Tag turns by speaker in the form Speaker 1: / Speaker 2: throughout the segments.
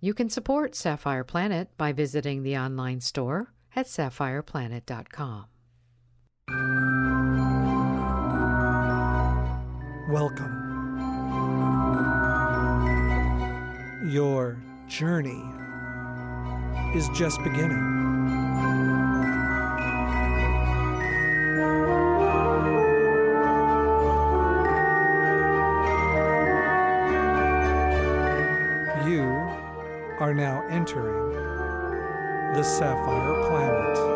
Speaker 1: You can support Sapphire Planet by visiting the online store at sapphireplanet.com.
Speaker 2: Welcome. Your journey is just beginning. Are now entering the Sapphire Planet.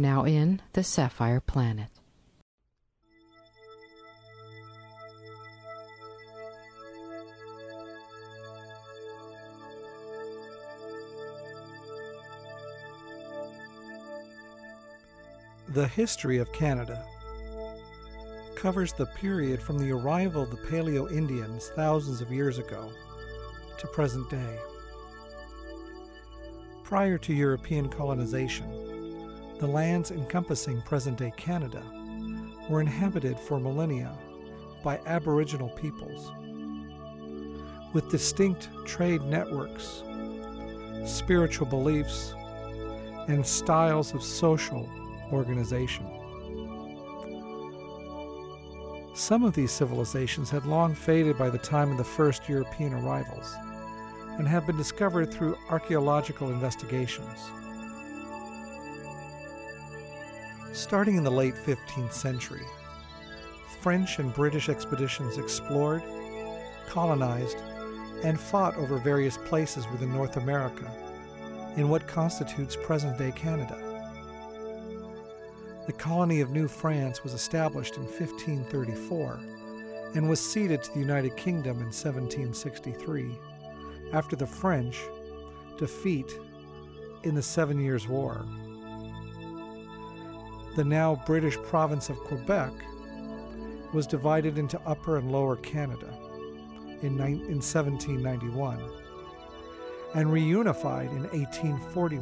Speaker 1: Are now in the Sapphire Planet.
Speaker 2: The history of Canada covers the period from the arrival of the Paleo Indians thousands of years ago to present day. Prior to European colonization, the lands encompassing present day Canada were inhabited for millennia by Aboriginal peoples with distinct trade networks, spiritual beliefs, and styles of social organization. Some of these civilizations had long faded by the time of the first European arrivals and have been discovered through archaeological investigations. Starting in the late 15th century, French and British expeditions explored, colonized, and fought over various places within North America in what constitutes present day Canada. The colony of New France was established in 1534 and was ceded to the United Kingdom in 1763 after the French defeat in the Seven Years' War. The now British province of Quebec was divided into Upper and Lower Canada in, in 1791 and reunified in 1841.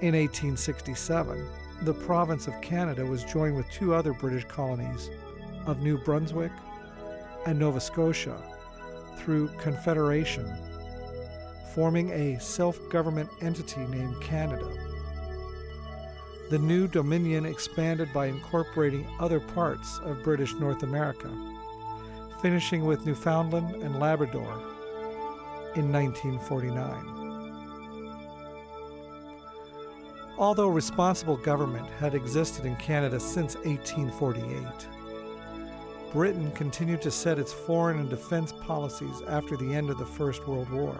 Speaker 2: In 1867, the province of Canada was joined with two other British colonies of New Brunswick and Nova Scotia through confederation, forming a self government entity named Canada. The new dominion expanded by incorporating other parts of British North America, finishing with Newfoundland and Labrador in 1949. Although responsible government had existed in Canada since 1848, Britain continued to set its foreign and defense policies after the end of the First World War.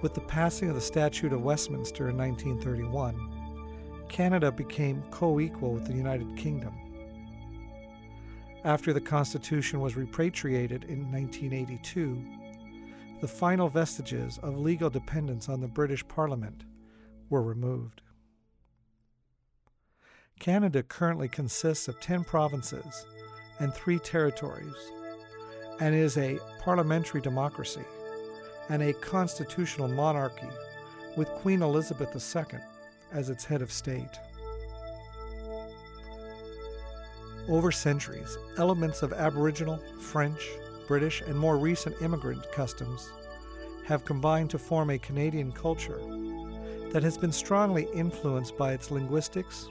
Speaker 2: With the passing of the Statute of Westminster in 1931, Canada became co equal with the United Kingdom. After the Constitution was repatriated in 1982, the final vestiges of legal dependence on the British Parliament were removed. Canada currently consists of 10 provinces and three territories and is a parliamentary democracy and a constitutional monarchy with Queen Elizabeth II as its head of state. Over centuries, elements of Aboriginal, French, British, and more recent immigrant customs have combined to form a Canadian culture that has been strongly influenced by its linguistics,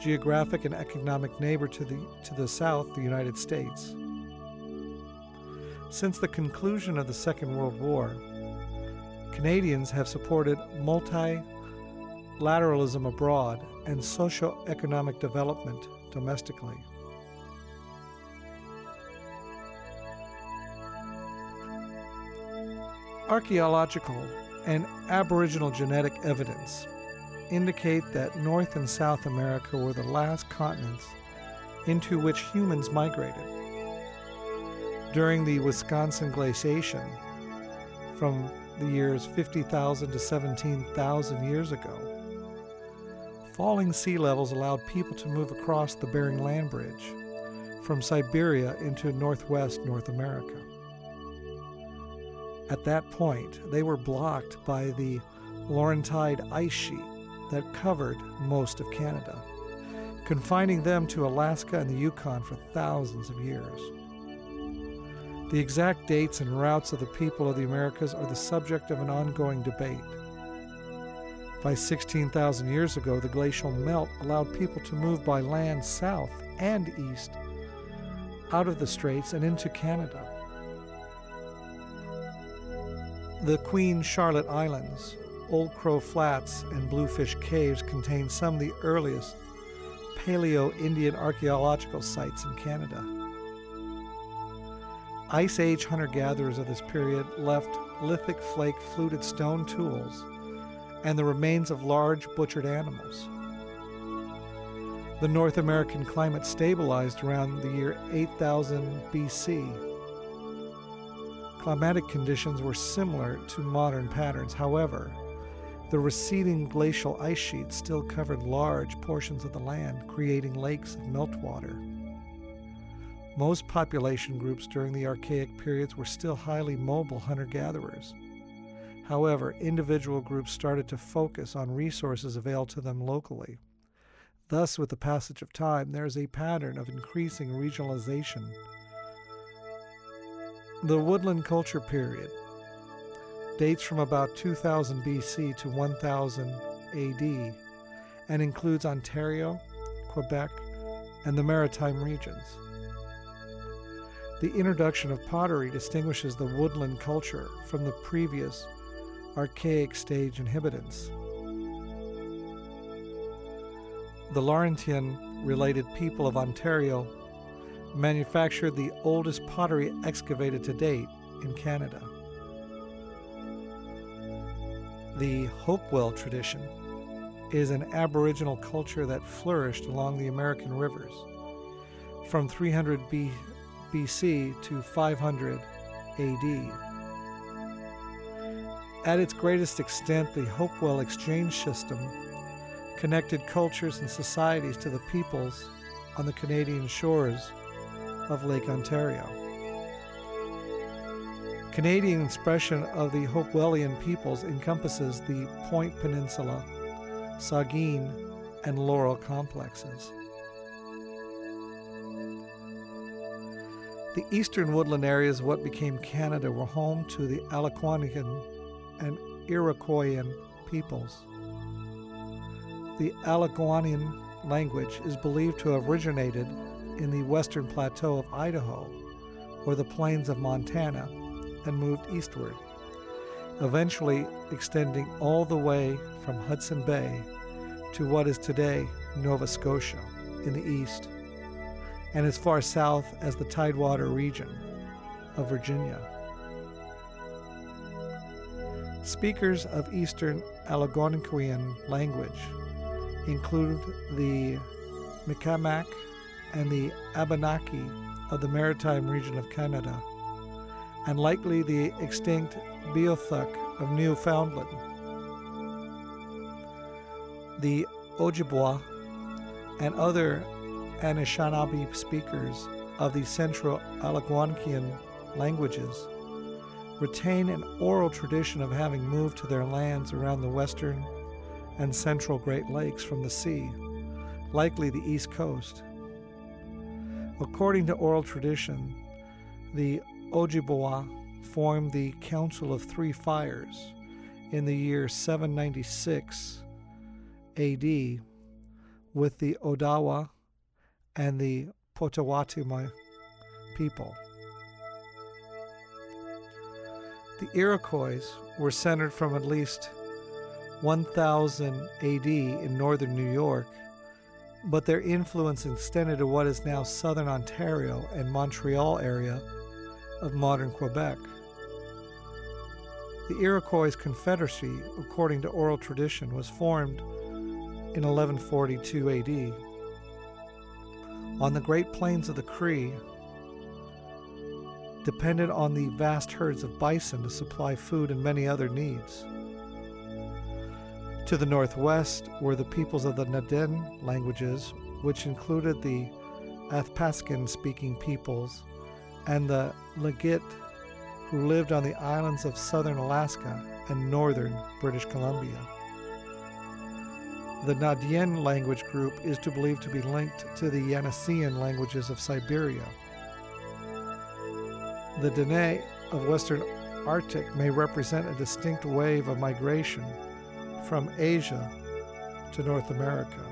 Speaker 2: geographic and economic neighbor to the, to the south, the United States. Since the conclusion of the Second World War, Canadians have supported multilateralism abroad and socio-economic development domestically. Archaeological and Aboriginal genetic evidence indicate that North and South America were the last continents into which humans migrated. During the Wisconsin glaciation, from the years 50,000 to 17,000 years ago, falling sea levels allowed people to move across the Bering Land Bridge from Siberia into northwest North America. At that point, they were blocked by the Laurentide ice sheet that covered most of Canada, confining them to Alaska and the Yukon for thousands of years. The exact dates and routes of the people of the Americas are the subject of an ongoing debate. By 16,000 years ago, the glacial melt allowed people to move by land south and east out of the straits and into Canada. The Queen Charlotte Islands, Old Crow Flats, and Bluefish Caves contain some of the earliest Paleo Indian archaeological sites in Canada. Ice Age hunter gatherers of this period left lithic flake fluted stone tools and the remains of large butchered animals. The North American climate stabilized around the year 8000 BC climatic conditions were similar to modern patterns. However, the receding glacial ice sheet still covered large portions of the land, creating lakes of meltwater. Most population groups during the Archaic periods were still highly mobile hunter gatherers. However, individual groups started to focus on resources available to them locally. Thus, with the passage of time, there is a pattern of increasing regionalization the woodland culture period dates from about 2000 BC to 1000 AD and includes Ontario, Quebec, and the maritime regions. The introduction of pottery distinguishes the woodland culture from the previous archaic stage inhabitants. The Laurentian related people of Ontario manufactured the oldest pottery excavated to date in Canada. The Hopewell tradition is an Aboriginal culture that flourished along the American rivers from 300 B- BC to 500 AD. At its greatest extent, the Hopewell exchange system connected cultures and societies to the peoples on the Canadian shores of Lake Ontario. Canadian expression of the Hopewellian peoples encompasses the Point Peninsula, Saugeen, and Laurel complexes. The eastern woodland areas of what became Canada were home to the Algonquian and Iroquoian peoples. The Algonquian language is believed to have originated in the western plateau of Idaho or the plains of Montana and moved eastward, eventually extending all the way from Hudson Bay to what is today Nova Scotia in the east, and as far south as the Tidewater region of Virginia. Speakers of Eastern Algonquian language include the Micmac, and the Abenaki of the maritime region of Canada, and likely the extinct Beothuk of Newfoundland. The Ojibwa and other Anishinaabe speakers of the Central Algonquian languages retain an oral tradition of having moved to their lands around the western and central Great Lakes from the sea, likely the east coast. According to oral tradition, the Ojibwa formed the Council of Three Fires in the year 796 AD with the Odawa and the Potawatomi people. The Iroquois were centered from at least 1000 AD in northern New York but their influence extended to what is now southern Ontario and Montreal area of modern Quebec. The Iroquois Confederacy, according to oral tradition, was formed in 1142 AD. On the Great Plains of the Cree, depended on the vast herds of bison to supply food and many other needs. To the northwest were the peoples of the Na-Dene languages, which included the Athapascan speaking peoples and the Tlingit, who lived on the islands of southern Alaska and northern British Columbia. The Na-Dene language group is to believe to be linked to the Yeniseian languages of Siberia. The Dene of Western Arctic may represent a distinct wave of migration from Asia to North America.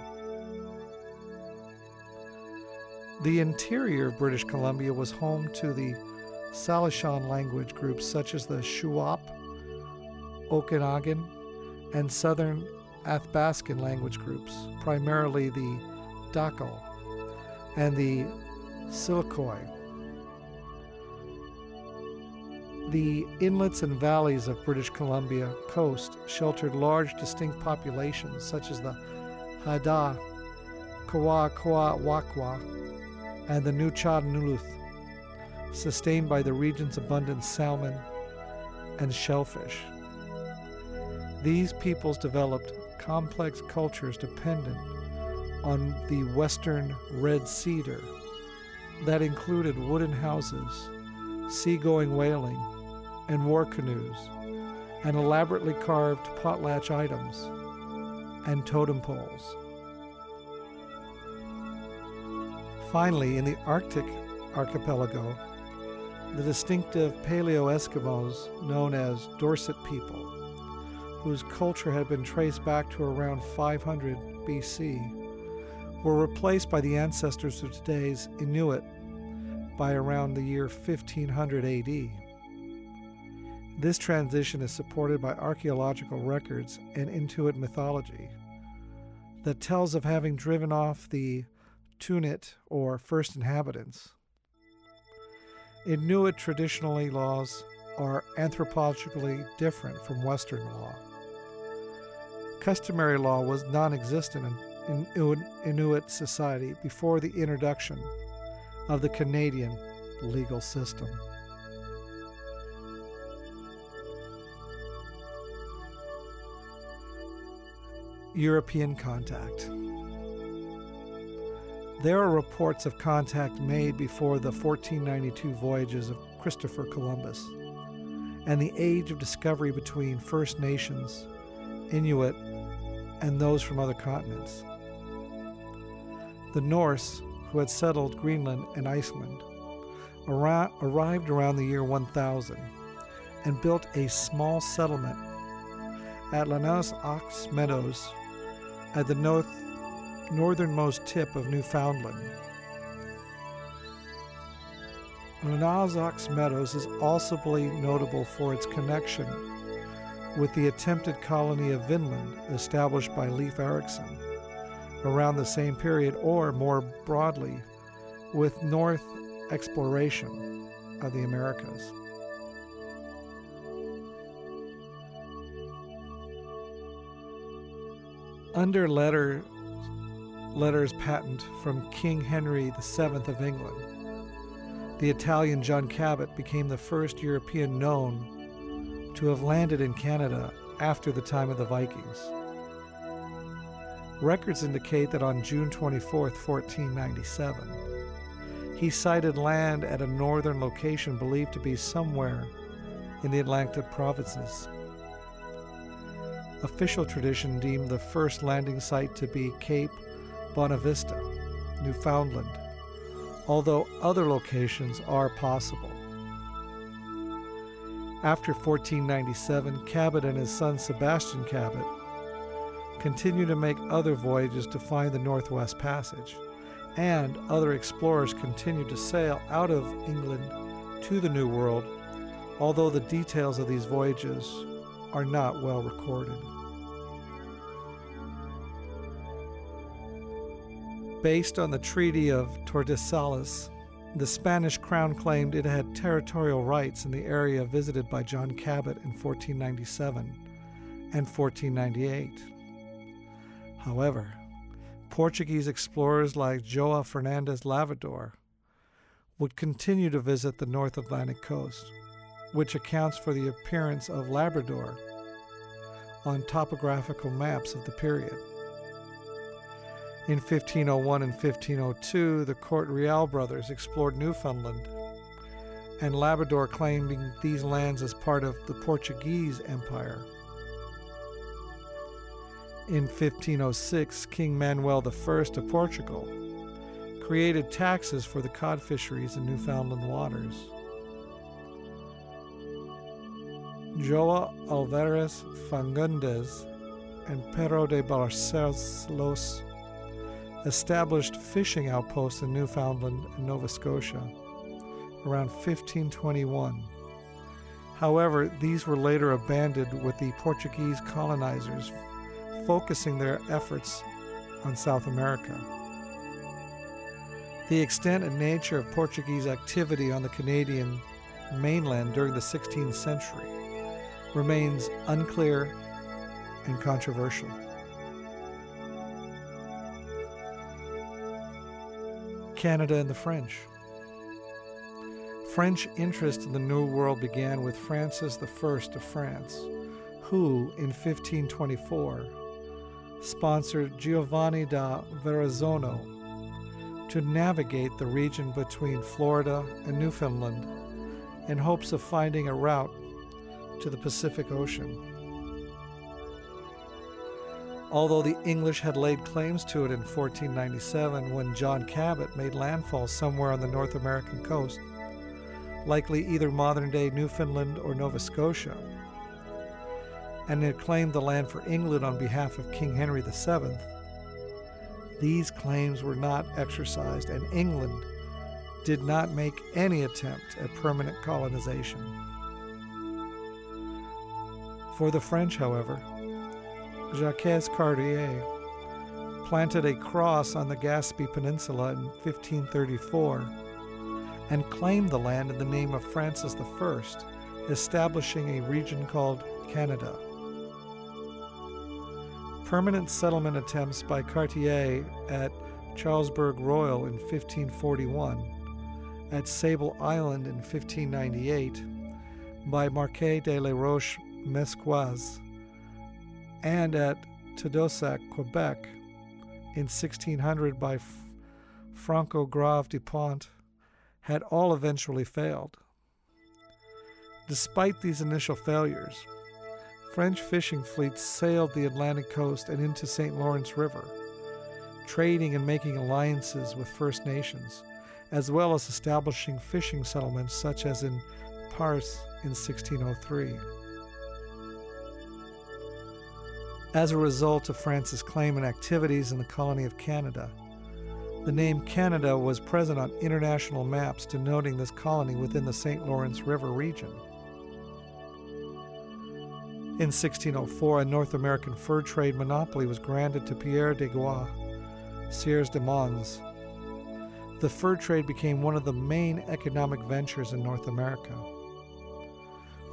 Speaker 2: The interior of British Columbia was home to the Salishan language groups such as the Shuswap, Okanagan, and Southern Athabascan language groups, primarily the Dakelh and the Silicoy. The inlets and valleys of British Columbia coast sheltered large distinct populations such as the Haida, Kwakwaka'wakw, and the Nuu-chah-nulth, sustained by the region's abundant salmon and shellfish. These peoples developed complex cultures dependent on the western red cedar that included wooden houses, seagoing whaling, and war canoes, and elaborately carved potlatch items and totem poles. Finally, in the Arctic archipelago, the distinctive Paleo Eskimos, known as Dorset people, whose culture had been traced back to around 500 BC, were replaced by the ancestors of today's Inuit by around the year 1500 AD. This transition is supported by archaeological records and Inuit mythology that tells of having driven off the Tunit or first inhabitants. Inuit traditionally laws are anthropologically different from Western law. Customary law was non existent in Inuit society before the introduction of the Canadian legal system. European contact. There are reports of contact made before the 1492 voyages of Christopher Columbus and the age of discovery between First Nations, Inuit, and those from other continents. The Norse, who had settled Greenland and Iceland, arrived around the year 1000 and built a small settlement at L'Anse aux Meadows at the north, northernmost tip of Newfoundland. L'Anse aux Meadows is also notable for its connection with the attempted colony of Vinland established by Leif Erikson around the same period, or more broadly, with Norse exploration of the Americas. Under letter, letters patent from King Henry VII of England, the Italian John Cabot became the first European known to have landed in Canada after the time of the Vikings. Records indicate that on June 24, 1497, he sighted land at a northern location believed to be somewhere in the Atlantic provinces. Official tradition deemed the first landing site to be Cape Bonavista, Newfoundland, although other locations are possible. After 1497, Cabot and his son Sebastian Cabot continued to make other voyages to find the Northwest Passage, and other explorers continued to sail out of England to the New World, although the details of these voyages are not well recorded. Based on the Treaty of Tordesillas the Spanish crown claimed it had territorial rights in the area visited by John Cabot in 1497 and 1498. However, Portuguese explorers like Joao Fernandes Lavrador would continue to visit the North Atlantic coast, which accounts for the appearance of Labrador on topographical maps of the period. In 1501 and 1502, the Corte-Real brothers explored Newfoundland, and Labrador claiming these lands as part of the Portuguese Empire. In 1506, King Manuel I of Portugal created taxes for the cod fisheries in Newfoundland waters. Joao Alvarez Fagundes and Pero de Barcelos los established fishing outposts in Newfoundland and Nova Scotia around 1521. However, these were later abandoned with the Portuguese colonizers focusing their efforts on South America. The extent and nature of Portuguese activity on the Canadian mainland during the 16th century remains unclear and controversial. Canada and the French. French interest in the New World began with Francis I of France, who, in 1524, sponsored Giovanni da Verrazzano to navigate the region between Florida and Newfoundland in hopes of finding a route to the Pacific Ocean. Although the English had laid claims to it in 1497 when John Cabot made landfall somewhere on the North American coast, likely either modern day Newfoundland or Nova Scotia, and had claimed the land for England on behalf of King Henry VII, these claims were not exercised, and England did not make any attempt at permanent colonization. For the French, however, Jacques Cartier planted a cross on the Gaspé Peninsula in 1534 and claimed the land in the name of Francis I, establishing a region called Canada. Permanent settlement attempts by Cartier at Charlesbourg Royal in 1541, at Sable Island in 1598, by Marquis de la Roche Mesgouez and at Tadoussac, Quebec, in 1600 by F- Franco Grave du Pont, had all eventually failed. Despite these initial failures, French fishing fleets sailed the Atlantic coast and into St. Lawrence River, trading and making alliances with First Nations, as well as establishing fishing settlements such as in Percé in 1603. As a result of France's claim and activities in the colony of Canada, the name Canada was present on international maps denoting this colony within the St. Lawrence River region. In 1604, a North American fur trade monopoly was granted to Pierre Du Gua, Sieurs de Mons. The fur trade became one of the main economic ventures in North America.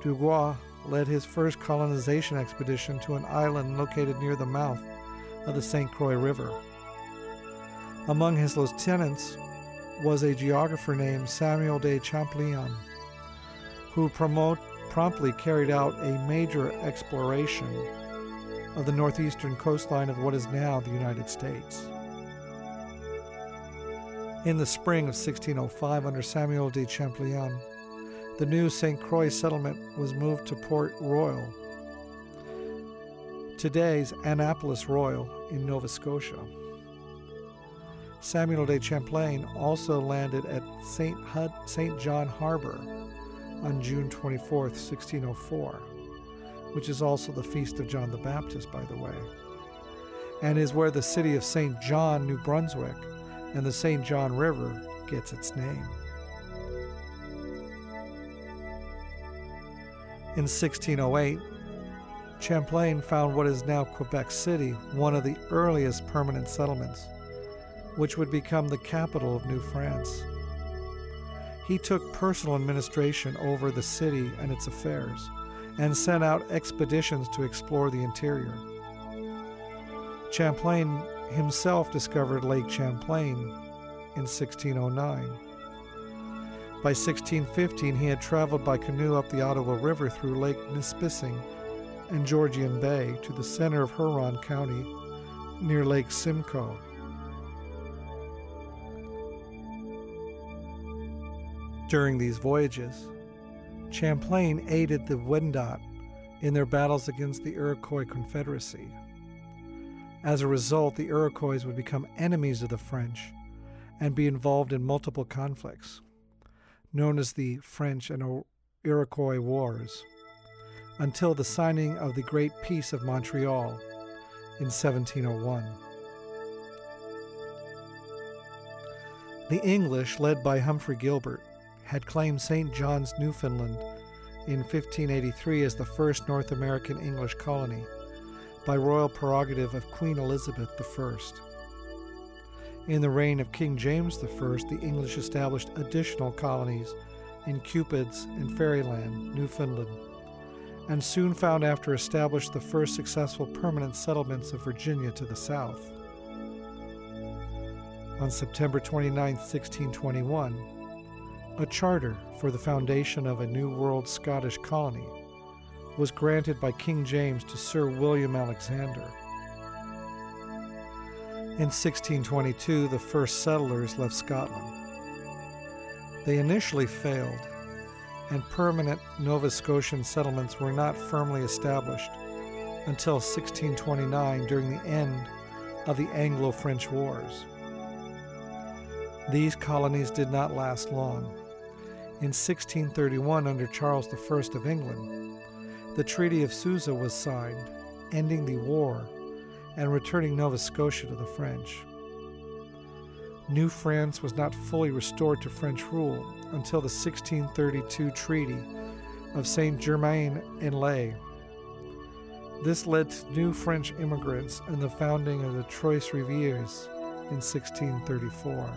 Speaker 2: Du Gua led his first colonization expedition to an island located near the mouth of the St. Croix River. Among his lieutenants was a geographer named Samuel de Champlain, who promote, promptly carried out a major exploration of the northeastern coastline of what is now the United States. In the spring of 1605, under Samuel de Champlain, the new St. Croix settlement was moved to Port Royal, today's Annapolis Royal in Nova Scotia. Samuel de Champlain also landed at St. Hud- St. John Harbor on June 24, 1604, which is also the feast of John the Baptist, by the way, and is where the city of St. John, New Brunswick, and the St. John River gets its name. In 1608, Champlain found what is now Quebec City, one of the earliest permanent settlements, which would become the capital of New France. he took personal administration over the city and its affairs and sent out expeditions to explore the interior. Champlain himself discovered Lake Champlain in 1609. By 1615, he had traveled by canoe up the Ottawa River through Lake Nipissing and Georgian Bay to the center of Huron County near Lake Simcoe. During these voyages, Champlain aided the Wendat in their battles against the Iroquois Confederacy. As a result, the Iroquois would become enemies of the French and be involved in multiple conflicts, known as the French and Iroquois Wars, until the signing of the Great Peace of Montreal in 1701. The English, led by Humphrey Gilbert, had claimed St. John's, Newfoundland, in 1583 as the first North American English colony by royal prerogative of Queen Elizabeth I. In the reign of King James I, the English established additional colonies in Cupid's and Ferryland, Newfoundland, and soon found after established the first successful permanent settlements of Virginia to the south. On September 29, 1621, a charter for the foundation of a New World Scottish colony was granted by King James to Sir William Alexander. In 1622, the first settlers left Scotland. They initially failed, and permanent Nova Scotian settlements were not firmly established until 1629 during the end of the Anglo French Wars. These colonies did not last long. In 1631, under Charles I of England, the Treaty of Suza was signed, ending the war and returning Nova Scotia to the French. New France was not fully restored to French rule until the 1632 Treaty of Saint Germain en Laye. This led to new French immigrants and the founding of the Trois Rivières in 1634.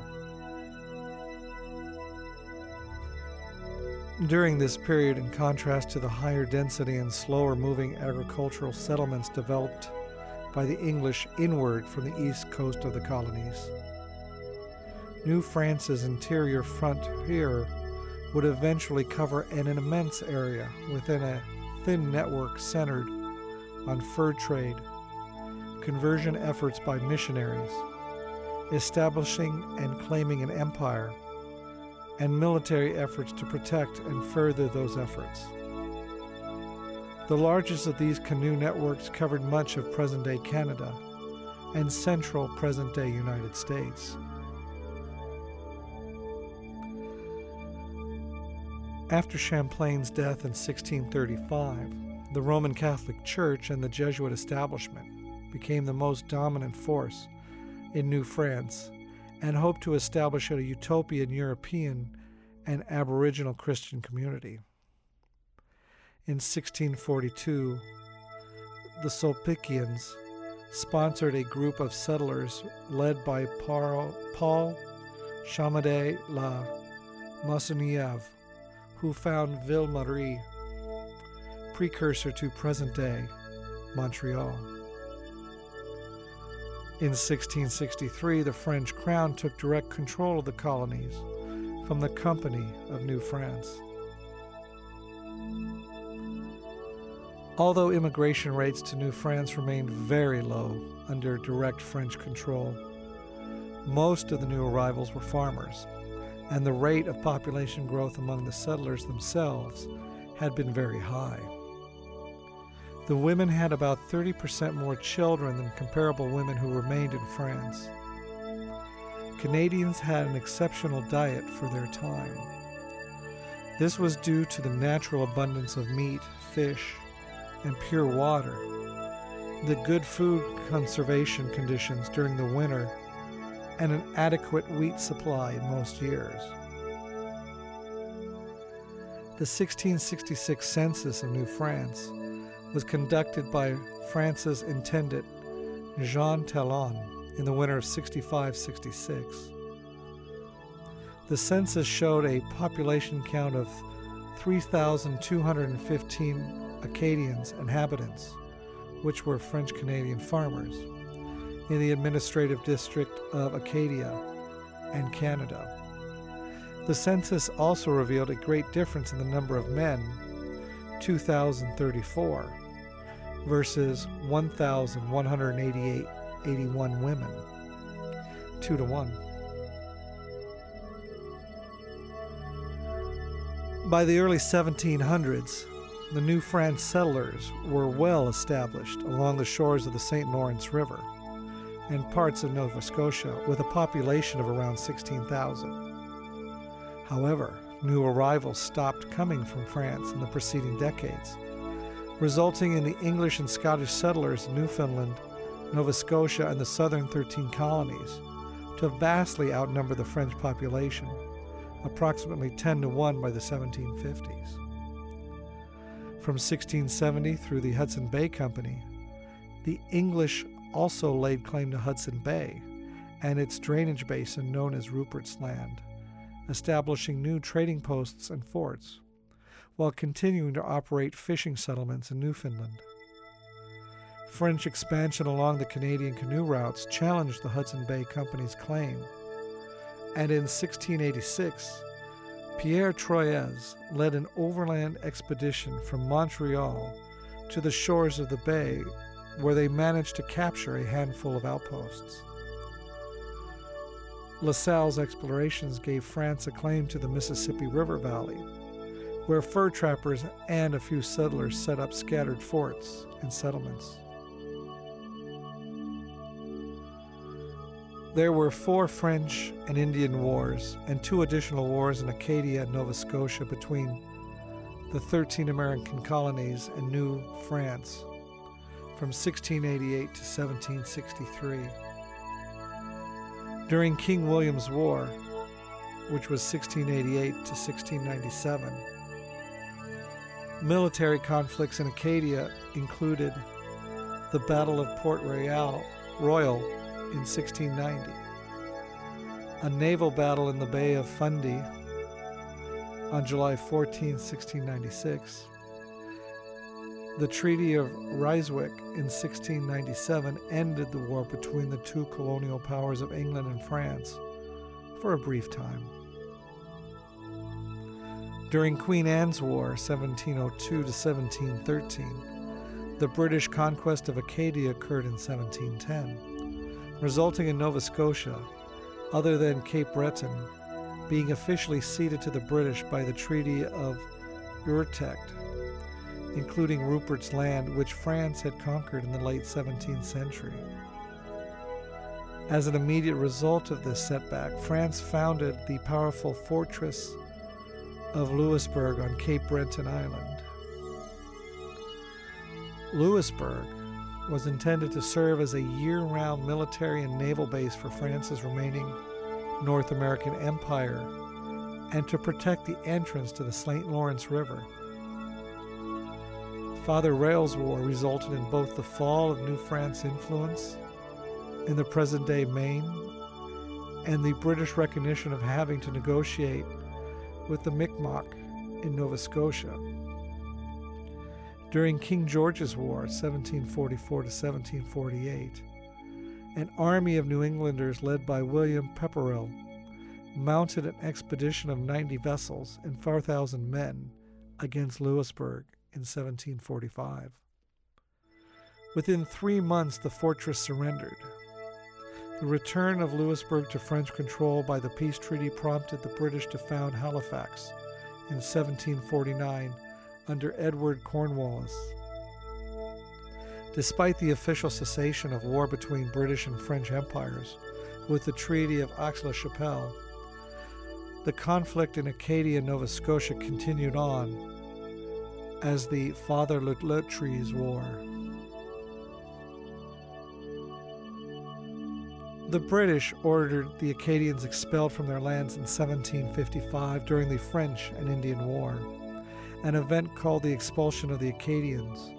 Speaker 2: During this period, in contrast to the higher density and slower moving agricultural settlements developed by the English inward from the east coast of the colonies, New France's interior frontier would eventually cover an immense area within a thin network centered on fur trade, conversion efforts by missionaries, establishing and claiming an empire and military efforts to protect and further those efforts. The largest of these canoe networks covered much of present day Canada and central present day United States. After Champlain's death in 1635, the Roman Catholic Church and the Jesuit establishment became the most dominant force in New France and hoped to establish a utopian European and Aboriginal Christian community. In 1642, the Sulpicians sponsored a group of settlers led by Paul Chomedey La Maisonneuve, who found Ville Marie, precursor to present day Montreal. In 1663, the French crown took direct control of the colonies from the Company of New France. Although immigration rates to New France remained very low under direct French control, most of the new arrivals were farmers, and the rate of population growth among the settlers themselves had been very high. The women had about 30% more children than comparable women who remained in France. Canadians had an exceptional diet for their time. This was due to the natural abundance of meat, fish, and pure water, the good food conservation conditions during the winter, and an adequate wheat supply in most years. The 1666 census of New France was conducted by France's intendant Jean Talon in the winter of 65 66. The census showed a population count of 3,215 Acadians inhabitants, which were French Canadian farmers, in the administrative district of Acadia and Canada. The census also revealed a great difference in the number of men 2,034 versus 1,188 81 women. 2 to 1. By the early 1700s, the New France settlers were well established along the shores of the St. Lawrence River and parts of Nova Scotia with a population of around 16,000. However, new arrivals stopped coming from France in the preceding decades, resulting in the English and Scottish settlers in Newfoundland, Nova Scotia, and the southern 13 colonies to vastly outnumber the French population, approximately 10 to 1 by the 1750s. From 1670 through the Hudson Bay Company, the English also laid claim to Hudson Bay and its drainage basin known as Rupert's Land establishing new trading posts and forts, while continuing to operate fishing settlements in Newfoundland. French expansion along the Canadian canoe routes challenged the Hudson Bay Company's claim, and in 1686, Pierre Troyes led an overland expedition from Montreal to the shores of the bay, where they managed to capture a handful of outposts. La Salle's explorations gave France a claim to the Mississippi River Valley, where fur trappers and a few settlers set up scattered forts and settlements. There were four French and Indian wars and two additional wars in Acadia and Nova Scotia between the 13 American colonies and New France from 1688 to 1763. During King William's War, which was 1688 to 1697, military conflicts in Acadia included the Battle of Port Royal, Royal in 1690, a naval battle in the Bay of Fundy on July 14, 1696, the Treaty of Ryswick in 1697 ended the war between the two colonial powers of England and France for a brief time. During Queen Anne's War, 1702 to 1713, the British conquest of Acadia occurred in 1710, resulting in Nova Scotia, other than Cape Breton, being officially ceded to the British by the Treaty of Utrecht including Rupert's Land, which France had conquered in the late 17th century. As an immediate result of this setback, France founded the powerful fortress of Louisbourg on Cape Breton Island. Louisbourg was intended to serve as a year round military and naval base for France's remaining North American empire and to protect the entrance to the St. Lawrence River. Father Rale's War resulted in both the fall of New France influence in the present day Maine and the British recognition of having to negotiate with the Mi'kmaq in Nova Scotia. During King George's War, 1744 to 1748, an army of New Englanders led by William Pepperrell mounted an expedition of 90 vessels and 4,000 men against Louisbourg in 1745. Within three months, the fortress surrendered. The return of Louisbourg to French control by the peace treaty prompted the British to found Halifax in 1749 under Edward Cornwallis. Despite the official cessation of war between British and French empires with the Treaty of Aix-la-Chapelle, the conflict in Acadia, Nova Scotia continued on as the Father Le Loutre's War. The British ordered the Acadians expelled from their lands in 1755 during the French and Indian War, an event called the Expulsion of the Acadians.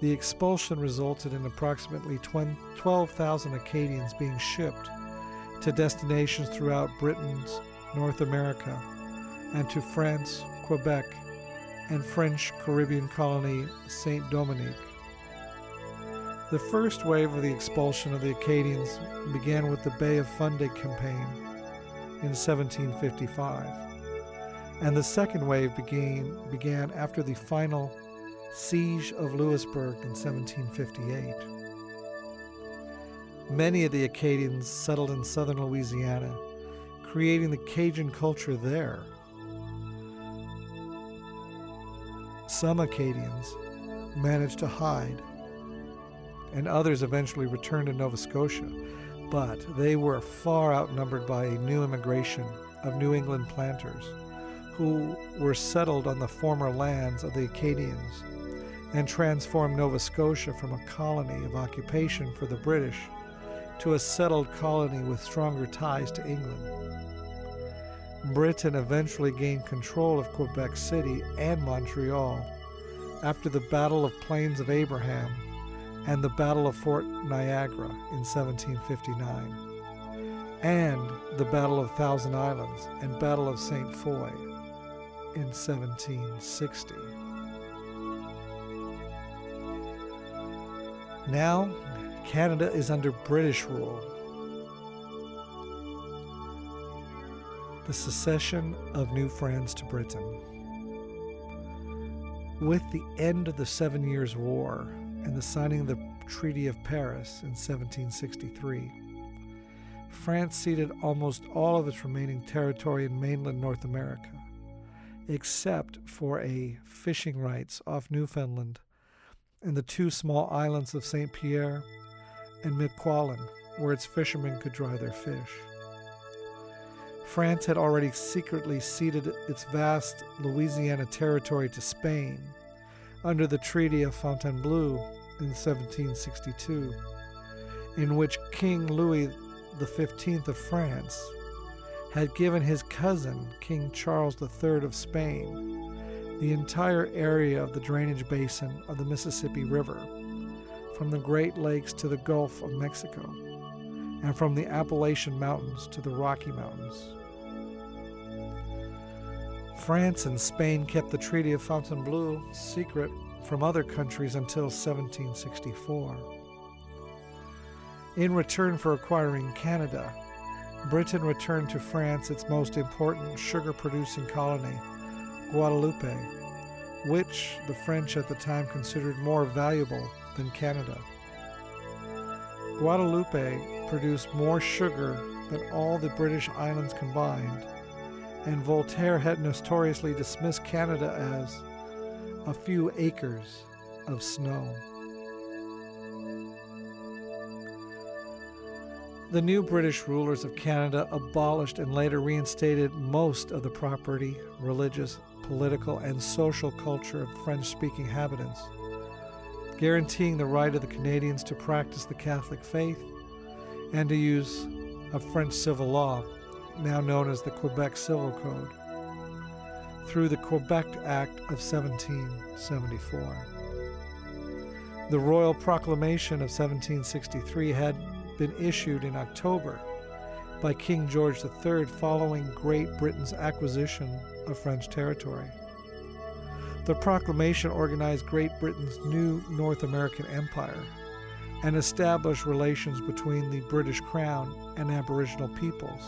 Speaker 2: The expulsion resulted in approximately 12,000 Acadians being shipped to destinations throughout Britain's North America and to France, Quebec, and French Caribbean colony Saint Dominique. The first wave of the expulsion of the Acadians began with the Bay of Fundy campaign in 1755, and the second wave began, began after the final siege of Louisbourg in 1758. Many of the Acadians settled in southern Louisiana, creating the Cajun culture there. Some Acadians managed to hide, and others eventually returned to Nova Scotia, but they were far outnumbered by a new immigration of New England planters who were settled on the former lands of the Acadians and transformed Nova Scotia from a colony of occupation for the British to a settled colony with stronger ties to England. Britain eventually gained control of Quebec City and Montreal after the Battle of Plains of Abraham and the Battle of Fort Niagara in 1759, and the Battle of Thousand Islands and Battle of St. Foy in 1760. Now, Canada is under British rule. The secession of New France to Britain. With the end of the Seven Years' War and the signing of the Treaty of Paris in 1763, France ceded almost all of its remaining territory in mainland North America, except for a fishing rights off Newfoundland and the two small islands of St. Pierre and Miquelon, where its fishermen could dry their fish. France had already secretly ceded its vast Louisiana territory to Spain under the Treaty of Fontainebleau in 1762, in which King Louis XV of France had given his cousin, King Charles III of Spain, the entire area of the drainage basin of the Mississippi River, from the Great Lakes to the Gulf of Mexico, and from the Appalachian Mountains to the Rocky Mountains. France and Spain kept the Treaty of Fontainebleau secret from other countries until 1764. In return for acquiring Canada, Britain returned to France its most important sugar producing colony, Guadeloupe, which the French at the time considered more valuable than Canada. Guadeloupe produced more sugar than all the British islands combined, and Voltaire had notoriously dismissed Canada as a few acres of snow. The new British rulers of Canada abolished and later reinstated most of the property, religious, political, and social culture of French speaking inhabitants, guaranteeing the right of the Canadians to practice the Catholic faith and to use a French civil law, now known as the Quebec Civil Code, through the Quebec Act of 1774. The Royal Proclamation of 1763 had been issued in October by King George III following Great Britain's acquisition of French territory. The proclamation organized Great Britain's new North American empire and established relations between the British Crown and Aboriginal peoples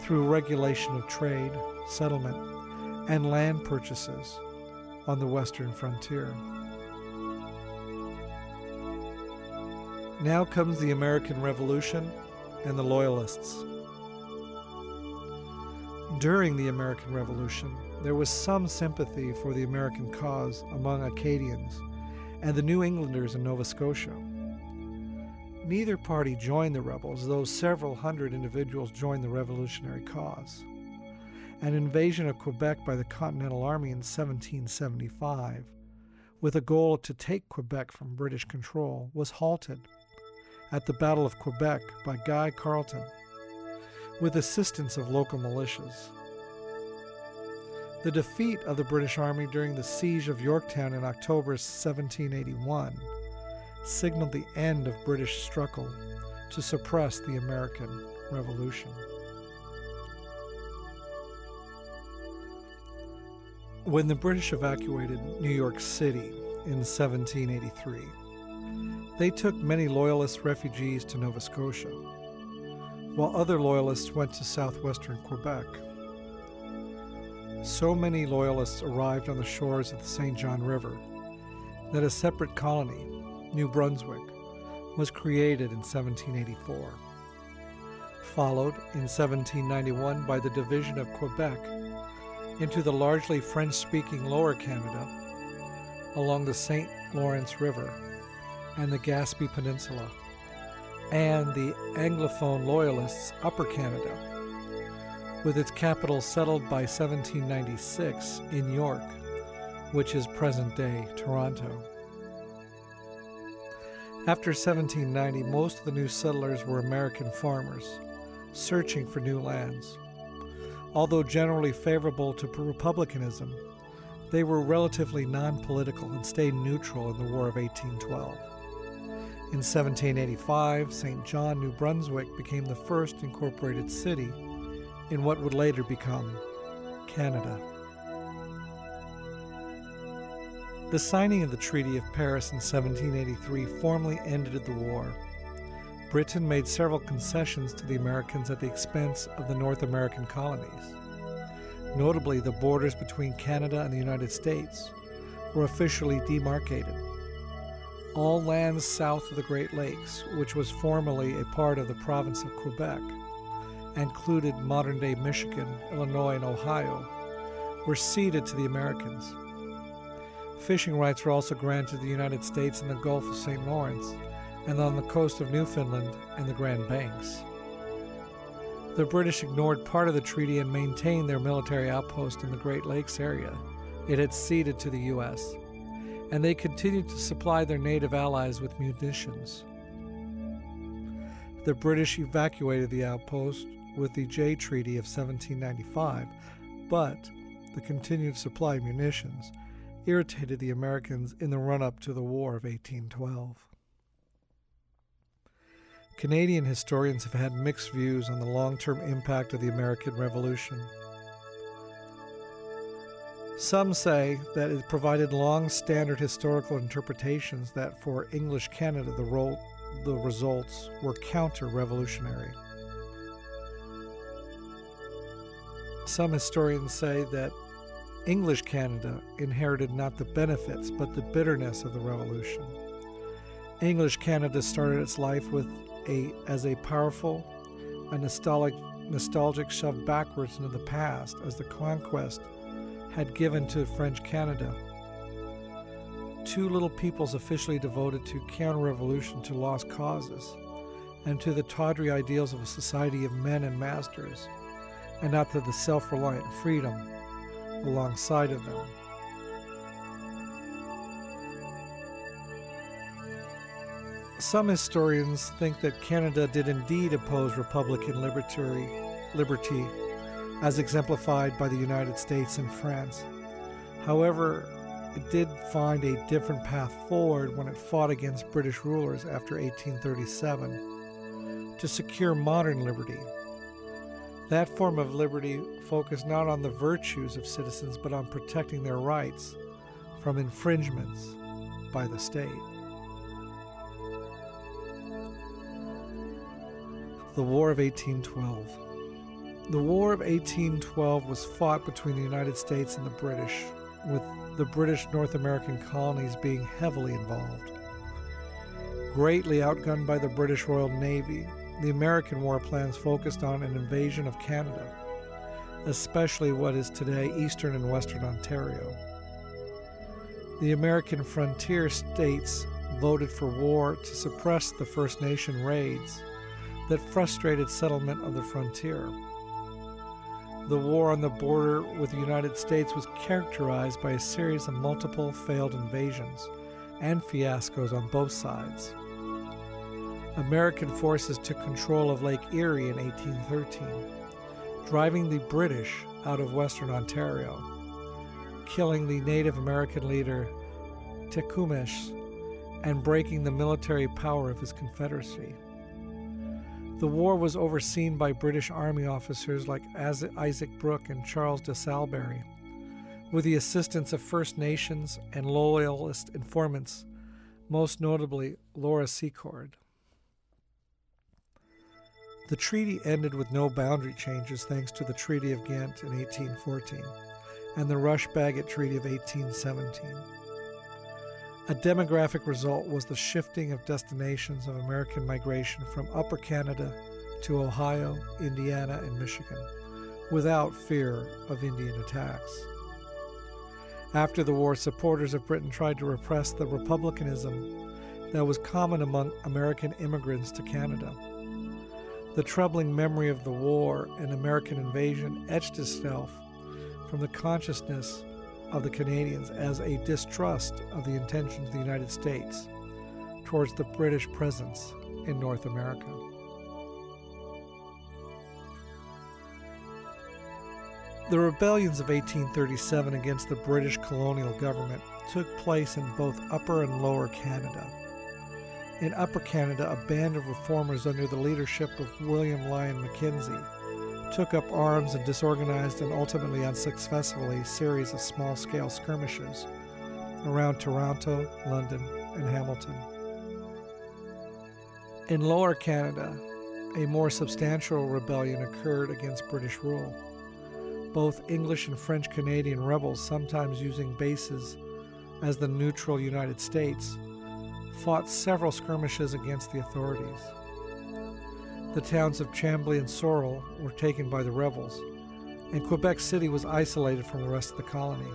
Speaker 2: through regulation of trade, settlement, and land purchases on the western frontier. Now comes the American Revolution and the Loyalists. During the American Revolution, there was some sympathy for the American cause among Acadians and the New Englanders in Nova Scotia. Neither party joined the rebels, though several hundred individuals joined the revolutionary cause. An invasion of Quebec by the Continental Army in 1775, with a goal to take Quebec from British control, was halted at the Battle of Quebec by Guy Carleton, with assistance of local militias. The defeat of the British Army during the siege of Yorktown in October 1781 signaled the end of British struggle to suppress the American Revolution. When the British evacuated New York City in 1783, they took many Loyalist refugees to Nova Scotia, while other Loyalists went to southwestern Quebec. So many Loyalists arrived on the shores of the St. John River that a separate colony, New Brunswick, was created in 1784, followed in 1791 by the division of Quebec into the largely French speaking Lower Canada along the St. Lawrence River and the Gaspé Peninsula, and the Anglophone Loyalists Upper Canada, with its capital settled by 1796 in York, which is present day Toronto. After 1790, most of the new settlers were American farmers, searching for new lands. Although generally favorable to republicanism, they were relatively non political and stayed neutral in the War of 1812. In 1785, St. John, New Brunswick became the first incorporated city in what would later become Canada. The signing of the Treaty of Paris in 1783 formally ended the war. Britain made several concessions to the Americans at the expense of the North American colonies. Notably, the borders between Canada and the United States were officially demarcated. All lands south of the Great Lakes, which was formerly a part of the province of Quebec, included modern day Michigan, Illinois, and Ohio, were ceded to the Americans. Fishing rights were also granted to the United States in the Gulf of St. Lawrence and on the coast of Newfoundland and the Grand Banks. The British ignored part of the treaty and maintained their military outpost in the Great Lakes area it had ceded to the U.S., and they continued to supply their native allies with munitions. The British evacuated the outpost with the Jay Treaty of 1795, but the continued supply of munitions irritated the Americans in the run up to the War of 1812. Canadian historians have had mixed views on the long term impact of the American Revolution. Some say that it provided long standard historical interpretations that for English Canada the, the results were counter revolutionary. Some historians say that English Canada inherited not the benefits but the bitterness of the Revolution. English Canada started its life with a as a powerful, a nostalgic, nostalgic shove backwards into the past as the conquest had given to French Canada. Two little peoples officially devoted to counter-revolution to lost causes, and to the tawdry ideals of a society of men and masters, and not to the self-reliant freedom alongside of them. Some historians think that Canada did indeed oppose Republican liberty, as exemplified by the United States and France. However, it did find a different path forward when it fought against British rulers after 1837 to secure modern liberty. That form of liberty focused not on the virtues of citizens but on protecting their rights from infringements by the state. The War of 1812. The War of 1812 was fought between the United States and the British, with the British North American colonies being heavily involved. Greatly outgunned by the British Royal Navy, the American war plans focused on an invasion of Canada, especially what is today eastern and western Ontario. The American frontier states voted for war to suppress the First Nation raids that frustrated settlement of the frontier. The war on the border with the United States was characterized by a series of multiple failed invasions and fiascos on both sides. American forces took control of Lake Erie in 1813, driving the British out of Western Ontario, killing the Native American leader Tecumseh and breaking the military power of his confederacy. The war was overseen by British Army officers like Isaac Brock and Charles de Salaberry, with the assistance of First Nations and Loyalist informants, most notably Laura Secord. The treaty ended with no boundary changes thanks to the Treaty of Ghent in 1814 and the Rush-Bagot Treaty of 1817. A demographic result was the shifting of destinations of American migration from Upper Canada to Ohio, Indiana, and Michigan, without fear of Indian attacks. After the war, supporters of Britain tried to repress the republicanism that was common among American immigrants to Canada. The troubling memory of the war and American invasion etched itself from the consciousness of the Canadians as a distrust of the intentions of the United States towards the British presence in North America. The rebellions of 1837 against the British colonial government took place in both Upper and Lower Canada. In Upper Canada, a band of reformers under the leadership of William Lyon Mackenzie took up arms and disorganized an ultimately unsuccessfully series of small scale skirmishes around Toronto, London, and Hamilton. In Lower Canada, a more substantial rebellion occurred against British rule. Both English and French Canadian rebels, sometimes using bases as the neutral United States, fought several skirmishes against the authorities. The towns of Chambly and Sorel were taken by the rebels, and Quebec City was isolated from the rest of the colony.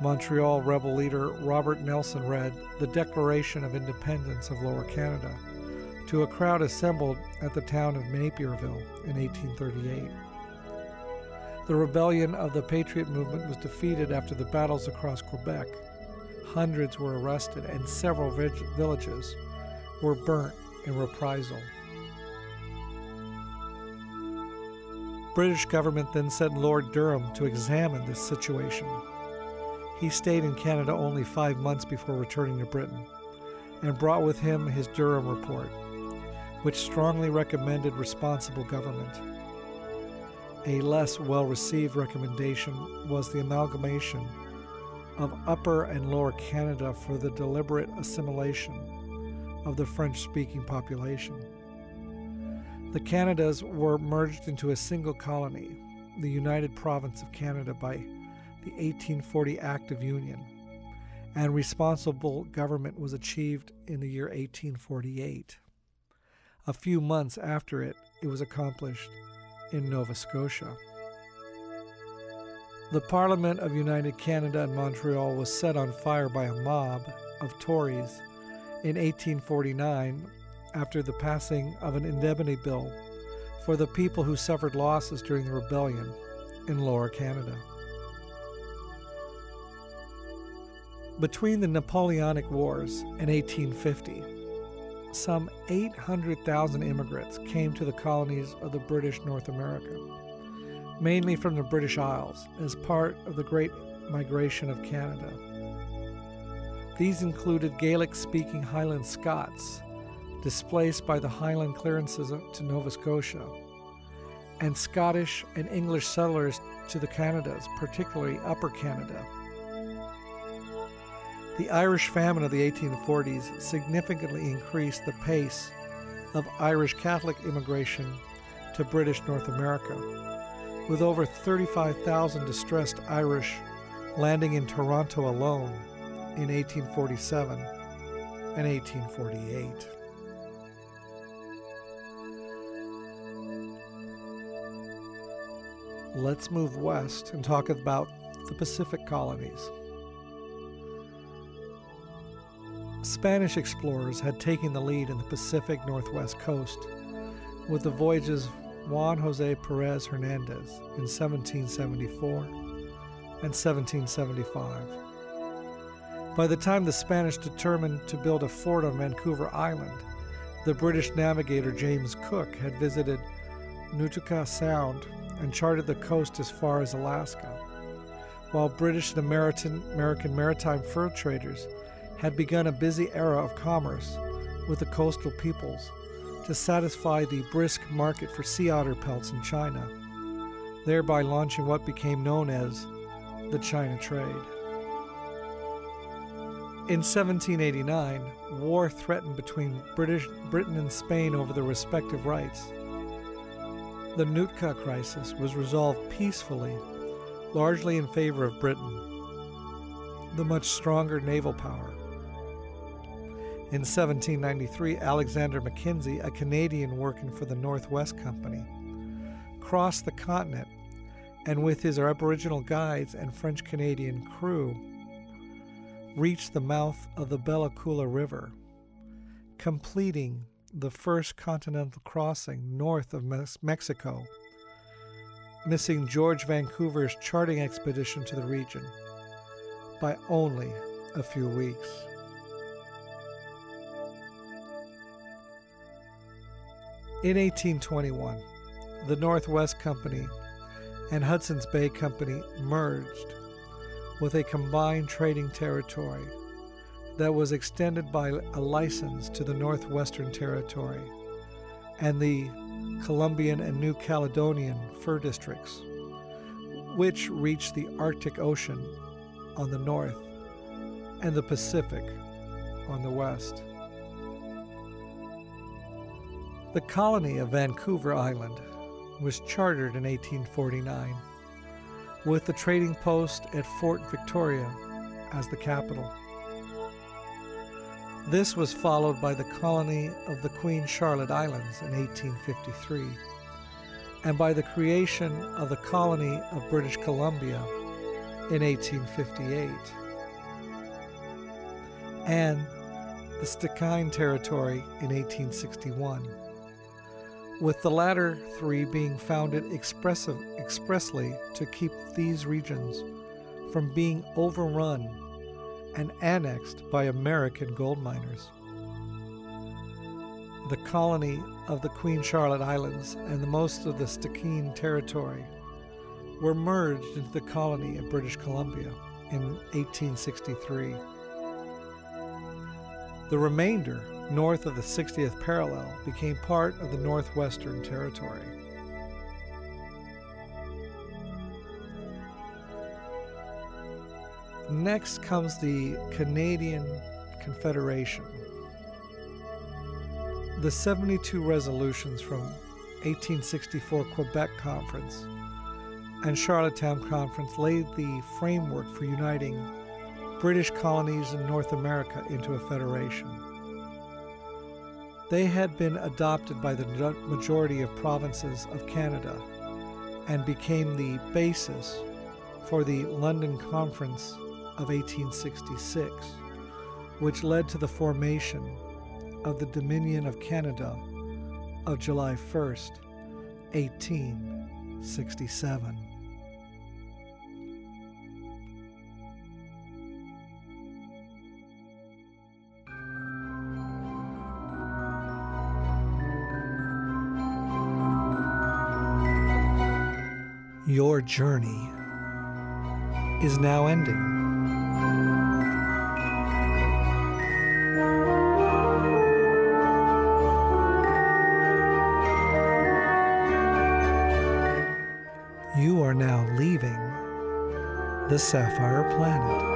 Speaker 2: Montreal rebel leader Robert Nelson read the Declaration of Independence of Lower Canada to a crowd assembled at the town of Napierville in 1838. The rebellion of the Patriot movement was defeated after the battles across Quebec. Hundreds were arrested and several villages were burnt in reprisal. British government then sent Lord Durham to examine this situation. He stayed in Canada only five months before returning to Britain and brought with him his Durham Report, which strongly recommended responsible government. A less well received recommendation was the amalgamation of Upper and Lower Canada for the deliberate assimilation of the French speaking population. The Canadas were merged into a single colony, the United Province of Canada, by the 1840 Act of Union, and responsible government was achieved in the year 1848. A few months after it, it was accomplished in Nova Scotia. The Parliament of United Canada in Montreal was set on fire by a mob of Tories in 1849 after the passing of an indemnity bill for the people who suffered losses during the rebellion in Lower Canada. Between the Napoleonic Wars and 1850, some 800,000 immigrants came to the colonies of the British North America, mainly from the British Isles, as part of the Great Migration of Canada. These included Gaelic speaking Highland Scots displaced by the Highland clearances to Nova Scotia, and Scottish and English settlers to the Canadas, particularly Upper Canada. The Irish famine of the 1840s significantly increased the pace of Irish Catholic immigration to British North America, with over 35,000 distressed Irish landing in Toronto alone in 1847 and 1848. Let's move west and talk about the Pacific colonies. Spanish explorers had taken the lead in the Pacific Northwest coast with the voyages of Juan Jose Perez Hernandez in 1774 and 1775. By the time the Spanish determined to build a fort on Vancouver Island, the British navigator James Cook had visited Nootka Sound and charted the coast as far as Alaska, while British and American, American maritime fur traders had begun a busy era of commerce with the coastal peoples to satisfy the brisk market for sea otter pelts in China, thereby launching what became known as the China trade. In 1789, war threatened between British, Britain and Spain over their respective rights. The Nootka crisis was resolved peacefully, largely in favor of Britain, the much stronger naval power. In 1793, Alexander Mackenzie, a Canadian working for the Northwest Company, crossed the continent and, with his Aboriginal guides and French Canadian crew, reached the mouth of the Bella Coola River, completing the first continental crossing north of Mexico, missing George Vancouver's charting expedition to the region by only a few weeks. In 1821, the Northwest Company and Hudson's Bay Company merged with a combined trading territory that was extended by a license to the Northwestern Territory and the Columbian and New Caledonian fur districts, which reached the Arctic Ocean on the north and the Pacific on the west. The colony of Vancouver Island was chartered in 1849 with the trading post at Fort Victoria as the capital. This was followed by the colony of the Queen Charlotte Islands in 1853 and by the creation of the colony of British Columbia in 1858 and the Stikine Territory in 1861 with the latter three being founded expressly to keep these regions from being overrun and annexed by American gold miners. The colony of the Queen Charlotte Islands and the most of the Stikine Territory were merged into the colony of British Columbia in 1863. The remainder north of the 60th parallel, became part of the Northwestern Territory. Next comes the Canadian Confederation. The 72 resolutions from 1864 Quebec Conference and Charlottetown Conference laid the framework for uniting British colonies in North America into a federation. They had been adopted by the majority of provinces of Canada and became the basis for the London Conference of 1866, which led to the formation of the Dominion of Canada of July 1st, 1867. Your journey is now ending. You are now leaving the Sapphire Planet.